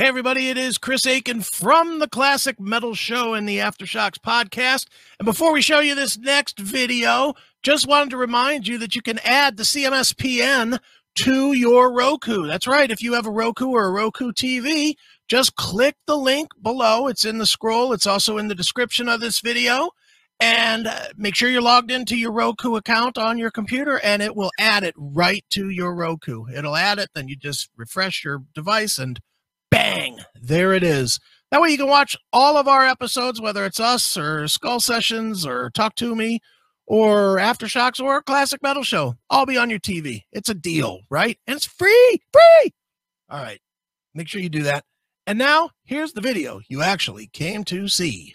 Hey, everybody, it is Chris Aiken from the Classic Metal Show and the Aftershocks podcast. And before we show you this next video, just wanted to remind you that you can add the CMSPN to your Roku. That's right. If you have a Roku or a Roku TV, just click the link below. It's in the scroll, it's also in the description of this video. And uh, make sure you're logged into your Roku account on your computer, and it will add it right to your Roku. It'll add it, then you just refresh your device and bang, there it is. That way you can watch all of our episodes, whether it's us or Skull Sessions or Talk to Me or Aftershocks or Classic Metal Show. All be on your TV. It's a deal, right? And it's free, free. All right, make sure you do that. And now here's the video you actually came to see.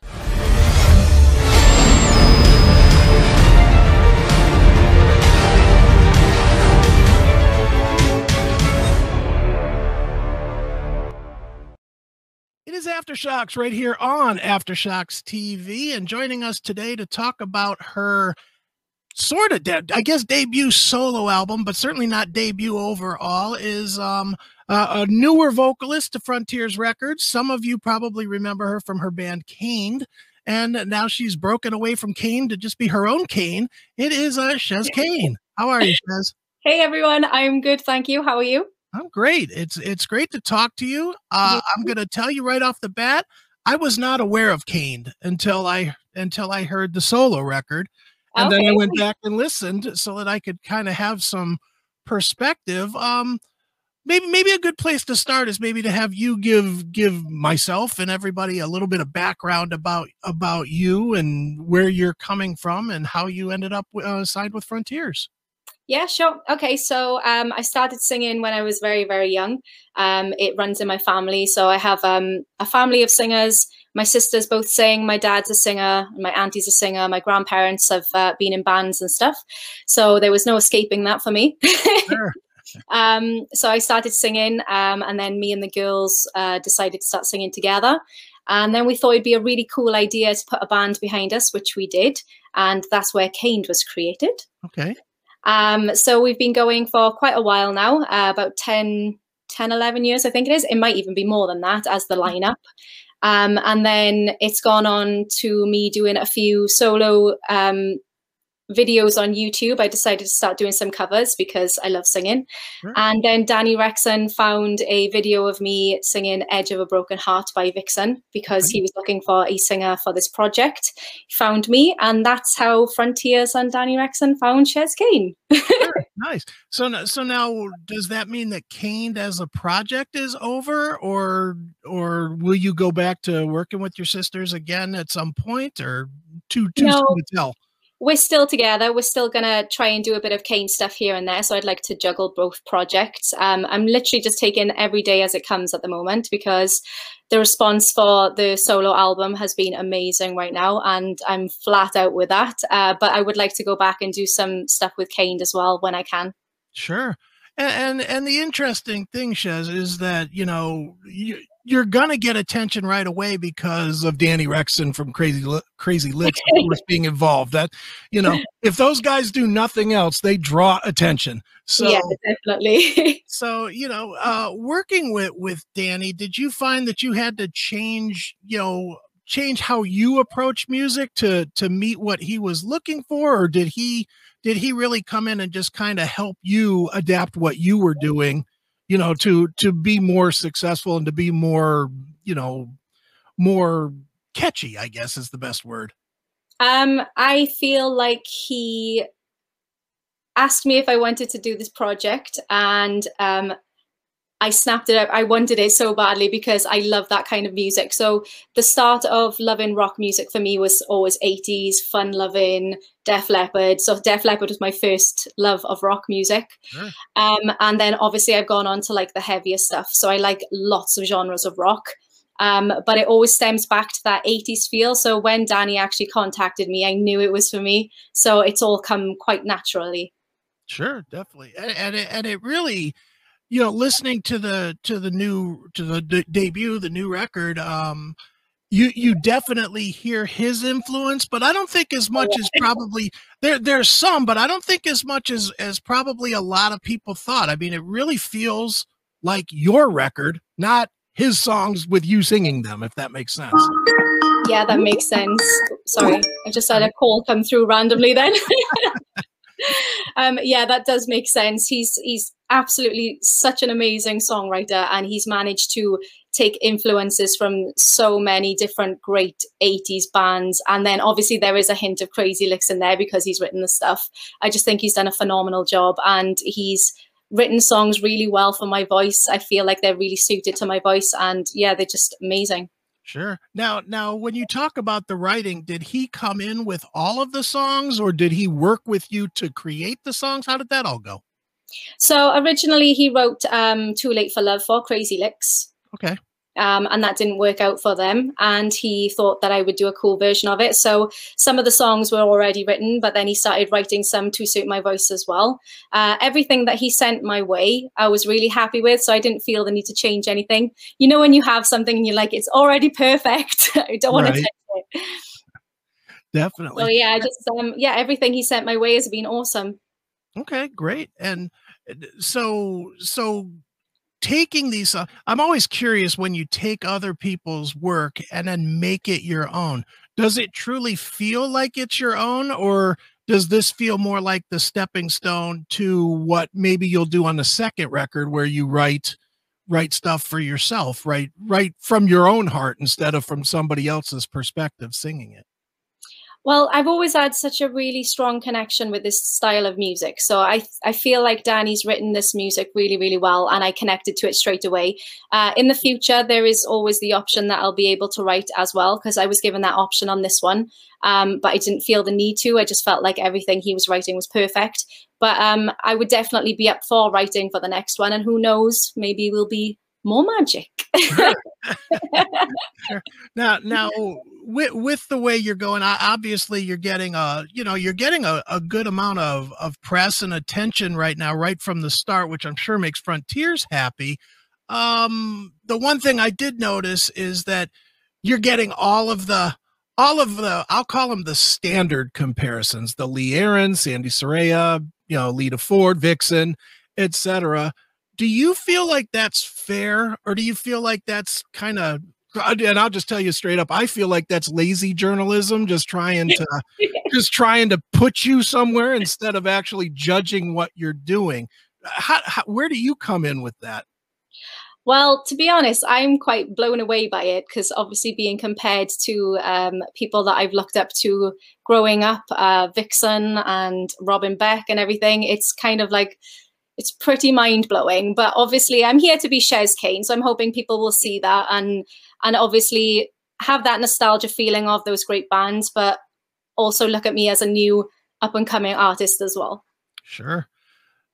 Is Aftershocks right here on Aftershocks TV. And joining us today to talk about her sort of, de- I guess, debut solo album, but certainly not debut overall, is um, uh, a newer vocalist to Frontiers Records. Some of you probably remember her from her band Kane'd. And now she's broken away from Kane to just be her own Kane. It is uh, Chez Kane. How are you, Chez? Hey everyone, I'm good, thank you. How are you? I'm great. It's it's great to talk to you. Uh, I'm going to tell you right off the bat, I was not aware of Kane'd until I until I heard the solo record, and okay. then I went back and listened so that I could kind of have some perspective. Um, maybe maybe a good place to start is maybe to have you give give myself and everybody a little bit of background about about you and where you're coming from and how you ended up uh, signed with Frontiers. Yeah, sure. Okay, so um, I started singing when I was very, very young. Um, it runs in my family. So I have um, a family of singers. My sisters both sing. My dad's a singer. My auntie's a singer. My grandparents have uh, been in bands and stuff. So there was no escaping that for me. Sure. Um, so I started singing, um, and then me and the girls uh, decided to start singing together. And then we thought it'd be a really cool idea to put a band behind us, which we did. And that's where Kane'd was created. Okay. Um, so we've been going for quite a while now, uh, about 10, 10, 11 years, I think it is. It might even be more than that as the lineup. Um, and then it's gone on to me doing a few solo um, videos on YouTube, I decided to start doing some covers because I love singing. And then Danny Rexon found a video of me singing Edge of a Broken Heart by Vixen because he was looking for a singer for this project. He found me, and that's how Frontiers and Danny Rexon found Chez Kane. Nice. So, so now does that mean that Kane'd as a project is over, or or will you go back to working with your sisters again at some point, or too too no. soon to tell? We're still together. We're still going to try and do a bit of Kane stuff here and there. So I'd like to juggle both projects. Um, I'm literally just taking every day as it comes at the moment because the response for the solo album has been amazing right now. And I'm flat out with that. Uh, but I would like to go back and do some stuff with Kane as well when I can. Sure. And, and, and the interesting thing, Chez, is that, you know, you, you're gonna get attention right away because of Danny Rexon from Crazy Crazy Lixx, being involved. That you know, if those guys do nothing else, they draw attention. So yeah, definitely. so you know, uh, working with with Danny, did you find that you had to change, you know, change how you approach music to to meet what he was looking for, or did he did he really come in and just kind of help you adapt what you were doing? you know to to be more successful and to be more you know more catchy i guess is the best word um i feel like he asked me if i wanted to do this project and um I snapped it up. I wanted it so badly because I love that kind of music. So the start of loving rock music for me was always 80s, fun loving, Def Leppard. So Def Leppard was my first love of rock music. Sure. Um, and then obviously I've gone on to like the heavier stuff. So I like lots of genres of rock. Um, but it always stems back to that 80s feel. So when Danny actually contacted me, I knew it was for me. So it's all come quite naturally. Sure, definitely. And, and, it, and it really, you know listening to the to the new to the de- debut the new record um you you definitely hear his influence but i don't think as much as probably there there's some but i don't think as much as as probably a lot of people thought i mean it really feels like your record not his songs with you singing them, if that makes sense. Yeah, that makes sense. Sorry, I just had a call come through randomly then. um, yeah, that does make sense. He's he's absolutely such an amazing songwriter, and he's managed to take influences from so many different great 80s bands. And then obviously there is a hint of Crazy Lixx in there because he's written the stuff. I just think he's done a phenomenal job and he's written songs really well for my voice. I feel like they're really suited to my voice and yeah, they're just amazing. Sure. Now, now, when you talk about the writing, did he come in with all of the songs, or did he work with you to create the songs? How did that all go? So originally, he wrote um, "Too Late for Love" for Crazy Lixx. Okay um, and that didn't work out for them. And he thought that I would do a cool version of it. So some of the songs were already written, but then he started writing some to suit my voice as well. Uh, everything that he sent my way, I was really happy with. So I didn't feel the need to change anything. You know, when you have something and you're like, it's already perfect, I don't want right. to change it. Definitely. So yeah, I just um yeah, everything he sent my way has been awesome. Okay, great. And uh, so so taking these uh, i'm always curious when you take other people's work and then make it your own does it truly feel like it's your own or does this feel more like the stepping stone to what maybe you'll do on the second record where you write write stuff for yourself right right from your own heart instead of from somebody else's perspective singing it well, I've always had such a really strong connection with this style of music. So I, I feel like Danny's written this music really, really well, and I connected to it straight away. Uh, in the future, there is always the option that I'll be able to write as well, because I was given that option on this one, um, but I didn't feel the need to. I just felt like everything he was writing was perfect. But um, I would definitely be up for writing for the next one, and who knows, maybe we'll be more magic. now, now with, with the way you're going, obviously you're getting a, you know, you're getting a, a good amount of, of press and attention right now, right from the start, which I'm sure makes Frontiers happy. Um, the one thing I did notice is that you're getting all of the, all of the, I'll call them the standard comparisons, the Lee Aaron, Sandi Saraya, you know, Lita Ford, Vixen, etc do you feel like that's fair or do you feel like that's kind of and I'll just tell you straight up, I feel like that's lazy journalism, just trying to just trying to put you somewhere instead of actually judging what you're doing. How, how, where do you come in with that? Well, to be honest, I'm quite blown away by it because obviously being compared to um, people that I've looked up to growing up, uh, Vixen and Robin Beck and everything, it's kind of like it's pretty mind blowing. But obviously, I'm here to be Chez Kane, so I'm hoping people will see that and and obviously have that nostalgia feeling of those great bands, but also look at me as a new up and coming artist as well. Sure.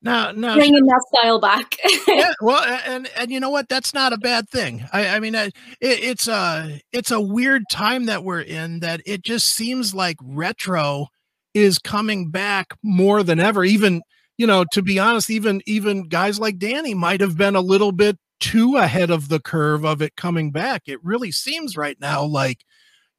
Now, now bringing that style back. yeah, well, and and you know what? That's not a bad thing. I, I mean, it, it's a it's a weird time that we're in. That it just seems like retro is coming back more than ever. Even you know, to be honest, even even guys like Danny might have been a little bit too ahead of the curve of it coming back. It really seems right now like,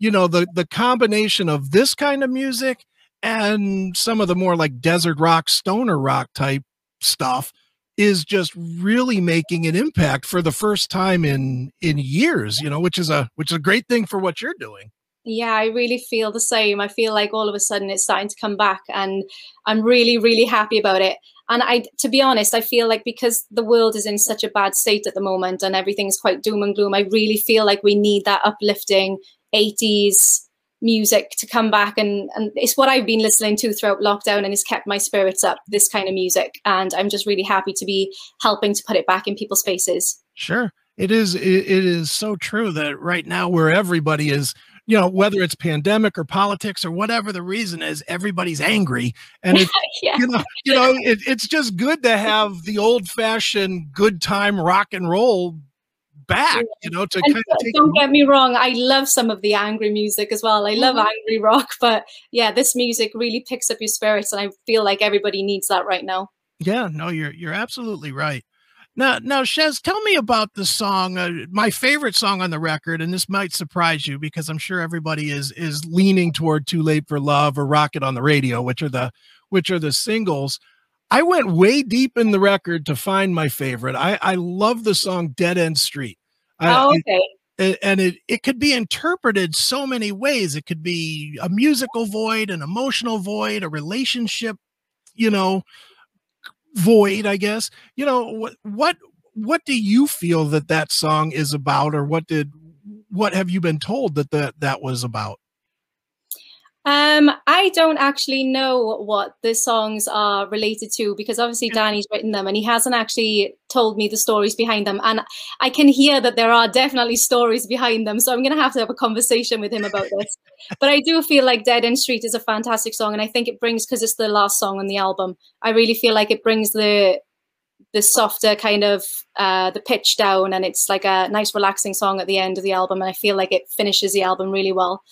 you know, the the combination of this kind of music and some of the more like desert rock, stoner rock type stuff is just really making an impact for the first time in in years, you know, which is a which is a great thing for what you're doing. Yeah, I really feel the same. I feel like all of a sudden it's starting to come back and I'm really, really happy about it. And I, to be honest, I feel like because the world is in such a bad state at the moment and everything's quite doom and gloom, I really feel like we need that uplifting 80s music to come back. And, and it's what I've been listening to throughout lockdown and it's kept my spirits up, this kind of music. And I'm just really happy to be helping to put it back in people's faces. Sure. It is, it, it is so true that right now where everybody is you know whether it's pandemic or politics or whatever the reason is everybody's angry. And it's yeah. you know you know it, it's just good to have the old fashioned good time rock and roll back you know to kind of don't get me wrong i love some of the angry music as well. I love mm-hmm. angry rock but yeah this music really picks up your spirits and i feel like everybody needs that right now. Yeah no you're you're absolutely right now, now, Chez, tell me about the song. Uh, my favorite song on the record, and this might surprise you because I'm sure everybody is is leaning toward "Too Late for Love" or "Rocket on the Radio," which are the which are the singles. I went way deep in the record to find my favorite. I, I love the song "Dead End Street." Oh, okay. It, and it, it could be interpreted so many ways. It could be a musical void, an emotional void, a relationship, you know, void, I guess. You know, what, what, what do you feel that that song is about or what did, what have you been told that that, that was about? Um, I don't actually know what the songs are related to because obviously Danny's written them and he hasn't actually told me the stories behind them. And I can hear that there are definitely stories behind them. So I'm going to have to have a conversation with him about this. but I do feel like Dead End Street is a fantastic song. And I think it brings, because it's the last song on the album, I really feel like it brings the the softer kind of uh, the pitch down and it's like a nice relaxing song at the end of the album and i feel like it finishes the album really well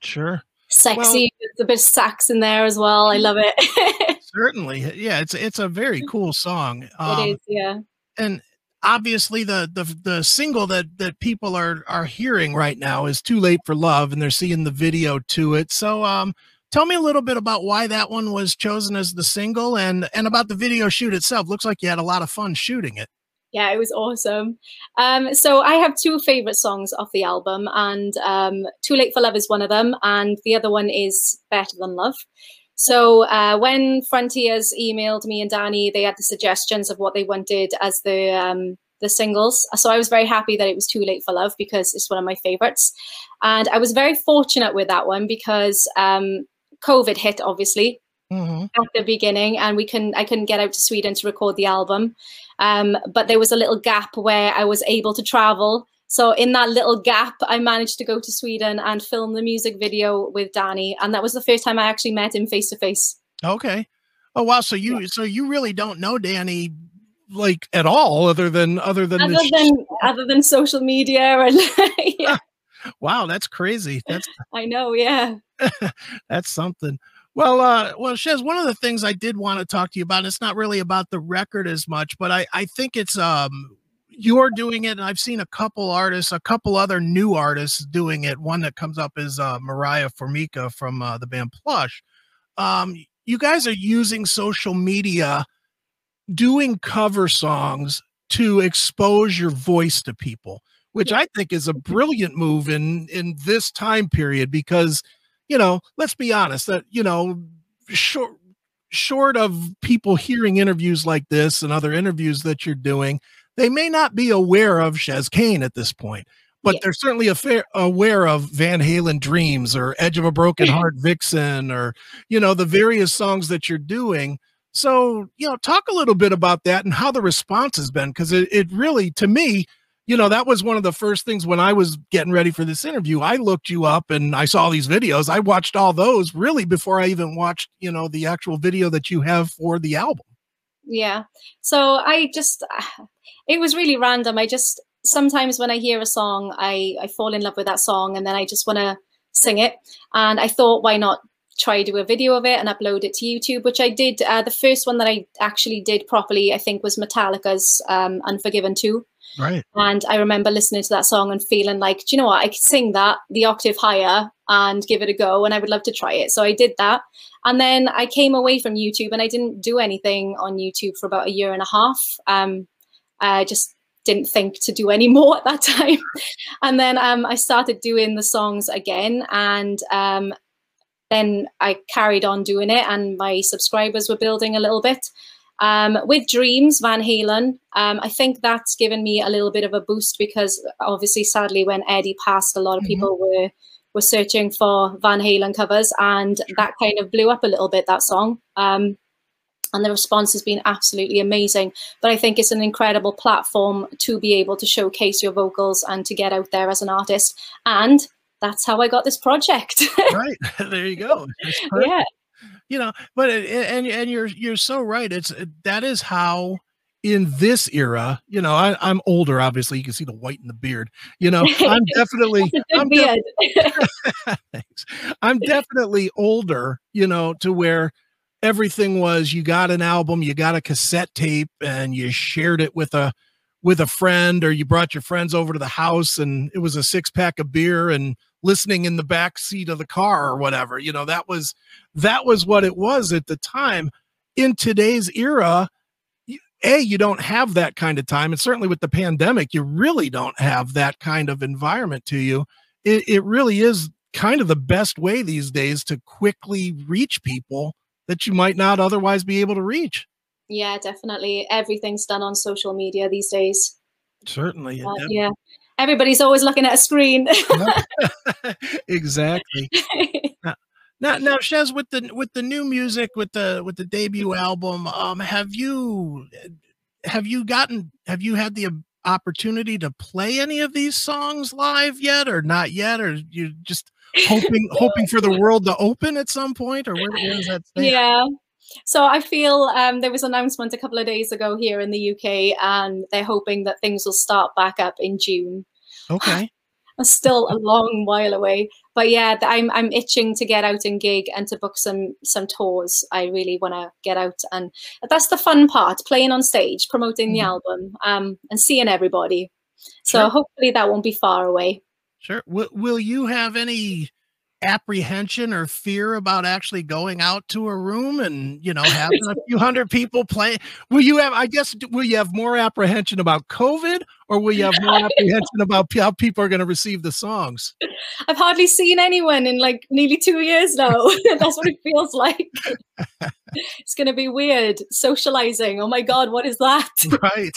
sure sexy. Well, a bit of sax in there as well. I love it. certainly, yeah. It's it's a very cool song. Um, it is, yeah. And obviously, the the the single that that people are are hearing right now is "Too Late for Love," and they're seeing the video to it. So, um, tell me a little bit about why that one was chosen as the single, and and about the video shoot itself. Looks like you had a lot of fun shooting it yeah, it was awesome. Um, so I have two favorite songs off the album, and um, "Too Late for Love" is one of them, and the other one is "Better Than Love." So uh, when Frontiers emailed me and Danny, they had the suggestions of what they wanted as the um, the singles. So I was very happy that it was "Too Late for Love" because it's one of my favorites, and I was very fortunate with that one because um, COVID hit, obviously, mm-hmm. at the beginning, and we can I couldn't get out to Sweden to record the album. Um, but there was a little gap where I was able to travel. So in that little gap, I managed to go to Sweden and film the music video with Danny, and that was the first time I actually met him face to face. Okay. Oh wow! So you yeah. so you really don't know Danny like at all, other than other than other than other than social media and yeah. Wow, that's crazy. That's I know, yeah. that's something. Well, uh, well, Chez, one of the things I did want to talk to you about, it's not really about the record as much, but I, I think it's um you're doing it, and I've seen a couple artists, a couple other new artists doing it. One that comes up is uh, Mariah Formica from uh, the band Plush. Um, you guys are using social media, doing cover songs to expose your voice to people, which I think is a brilliant move in in this time period because you know, let's be honest that, you know, short short of people hearing interviews like this and other interviews that you're doing, they may not be aware of Shaz Kane at this point, but yeah. they're certainly affair, aware of Van Halen Dreams or Edge of a Broken mm-hmm. Heart Vixen or, you know, the various songs that you're doing. So, you know, talk a little bit about that and how the response has been, because it, it really, to me, you know, that was one of the first things when I was getting ready for this interview. I looked you up and I saw these videos. I watched all those really before I even watched, you know, the actual video that you have for the album. Yeah. So I just, it was really random. I just, sometimes when I hear a song, I, I fall in love with that song and then I just want to sing it. And I thought, why not try do a video of it and upload it to YouTube, which I did. Uh, the first one that I actually did properly, I think, was Metallica's um, Unforgiven 2. Right. And I remember listening to that song and feeling like, do you know what? I could sing that the octave higher and give it a go. And I would love to try it. So I did that. And then I came away from YouTube and I didn't do anything on YouTube for about a year and a half. Um, I just didn't think to do any more at that time. and then um, I started doing the songs again. And um, then I carried on doing it and my subscribers were building a little bit. Um, with Dreams, Van Halen, um, I think that's given me a little bit of a boost because obviously, sadly, when Eddie passed, a lot of mm-hmm. people were were searching for Van Halen covers, and that kind of blew up a little bit. That song, um, and the response has been absolutely amazing. But I think it's an incredible platform to be able to showcase your vocals and to get out there as an artist. And that's how I got this project. right there, you go. Yeah you know but it, and and you're you're so right it's that is how in this era you know I, i'm older obviously you can see the white in the beard you know i'm definitely I'm, def-. I'm definitely older you know to where everything was you got an album you got a cassette tape and you shared it with a with a friend or you brought your friends over to the house and it was a six pack of beer and listening in the back seat of the car or whatever you know that was that was what it was at the time. In today's era a you don't have that kind of time and certainly with the pandemic you really don't have that kind of environment to you. It, it really is kind of the best way these days to quickly reach people that you might not otherwise be able to reach. Yeah definitely. Everything's done on social media these days. Certainly uh, yeah everybody's always looking at a screen exactly now, now, now Chez, with the with the new music, with the with the debut album, um, have you have you gotten have you had the opportunity to play any of these songs live yet, or not yet, or you just hoping hoping for the world to open at some point, or where, where does that stand? Yeah. So I feel um, there was an announcement a couple of days ago here in the UK, and they're hoping that things will start back up in June. Okay. still a long while away. But yeah, I'm I'm itching to get out and gig and to book some some tours. I really want to get out, and that's the fun part: playing on stage, promoting the mm-hmm. album, um, and seeing everybody. So sure. hopefully that won't be far away. Sure. will will you have any apprehension or fear about actually going out to a room and you know having a few hundred people play? Will you have i guess will you have more apprehension about covid or will you have more apprehension about how people are going to receive the songs? I've hardly seen anyone in like nearly two years now. That's what it feels like. It's going to be weird socializing. Oh my god what is that? Right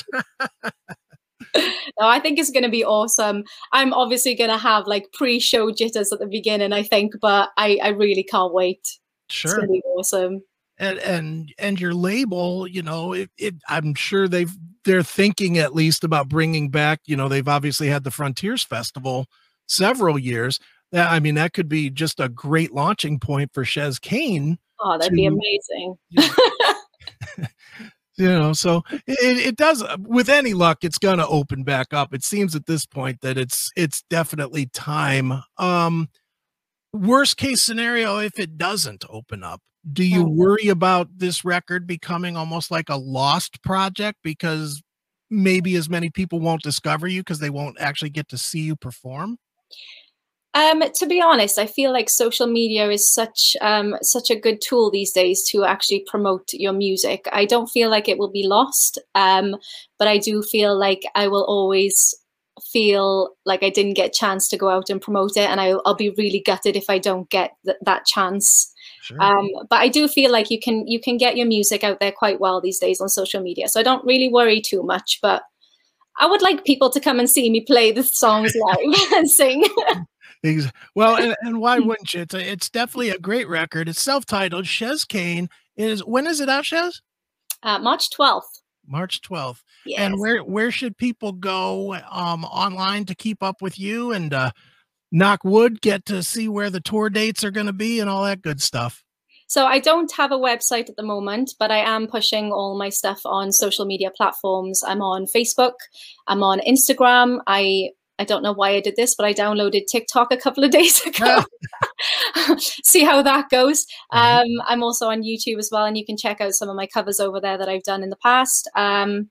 no, I think it's going to be awesome. I'm obviously going to have like pre-show jitters at the beginning, I think, but I, I really can't wait. Sure. It's going to be awesome. And, and and your label, you know, it, it I'm sure they've they're thinking at least about bringing back. You know, they've obviously had the Frontiers Festival several years. That I mean, that could be just a great launching point for Chez Kane. Oh, that'd to, be amazing. You know, you know so it, it does with any luck it's going to open back up. It seems at this point that it's it's definitely time. Um worst case scenario if it doesn't open up do you mm-hmm. worry about this record becoming almost like a lost project because maybe as many people won't discover you because they won't actually get to see you perform um, to be honest, I feel like social media is such um, such a good tool these days to actually promote your music. I don't feel like it will be lost, um, but I do feel like I will always feel like I didn't get a chance to go out and promote it, and I, will be really gutted if I don't get th- that chance. Sure. Um, but I do feel like you can you can get your music out there quite well these days on social media, so I don't really worry too much. But I would like people to come and see me play the songs live and sing. well, and, and, why wouldn't you? It's, a, it's definitely a great record. It's self-titled. Chez Kane is when is it out, Chez? Uh, March twelfth. March twelfth. Yes. And where where should people go um, online to keep up with you and uh, knock wood, get to see where the tour dates are going to be and all that good stuff? So I don't have a website at the moment, but I am pushing all my stuff on social media platforms. I'm on Facebook, I'm on Instagram. I I don't know why I did this, but I downloaded TikTok a couple of days ago. See how that goes. Mm-hmm. Um, I'm also on YouTube as well, and you can check out some of my covers over there that I've done in the past. Um,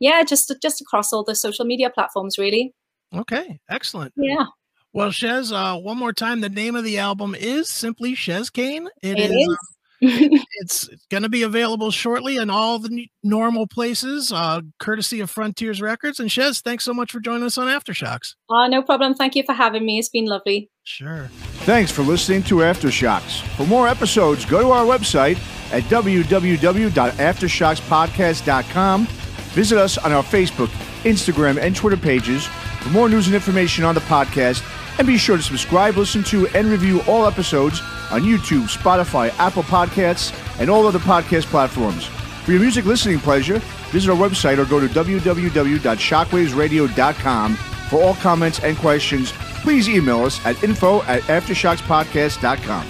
yeah, just just across all the social media platforms, really. Okay, excellent. Yeah. Well, Chez, uh, one more time, the name of the album is simply Chez Kane. it, it is. is. It's going to be available shortly in all the normal places, uh, courtesy of Frontiers Records. And Chez, thanks so much for joining us on Aftershocks. Uh, no problem. Thank you for having me. It's been lovely. Sure. Thanks for listening to Aftershocks. For more episodes, go to our website at www.aftershockspodcast.com. Visit us on our Facebook, Instagram, and Twitter pages for more news and information on the podcast. And be sure to subscribe, listen to, and review all episodes on YouTube, Spotify, Apple Podcasts, and all other podcast platforms. For your music listening pleasure, visit our website or go to www.shockwavesradio.com. For all comments and questions, please email us at info at aftershockspodcast.com.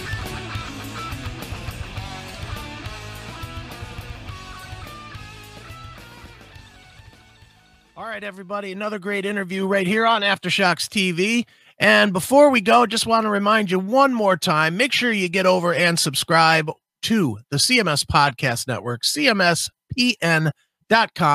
All right, everybody, another great interview right here on Aftershocks TV. And before we go, just want to remind you one more time make sure you get over and subscribe to the CMS Podcast Network, CMSPN.com.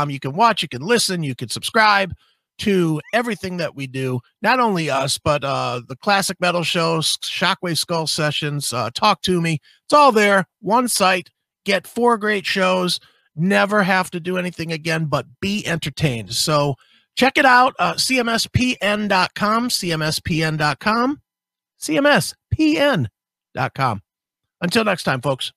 You can watch, you can listen, you can subscribe to everything that we do, not only us, but uh, the classic metal shows, Shockwave Skull Sessions, uh, Talk to Me. It's all there, one site. Get four great shows never have to do anything again but be entertained. So check it out, uh, cmspn.com, cmspn.com, cmspn.com. Until next time, folks.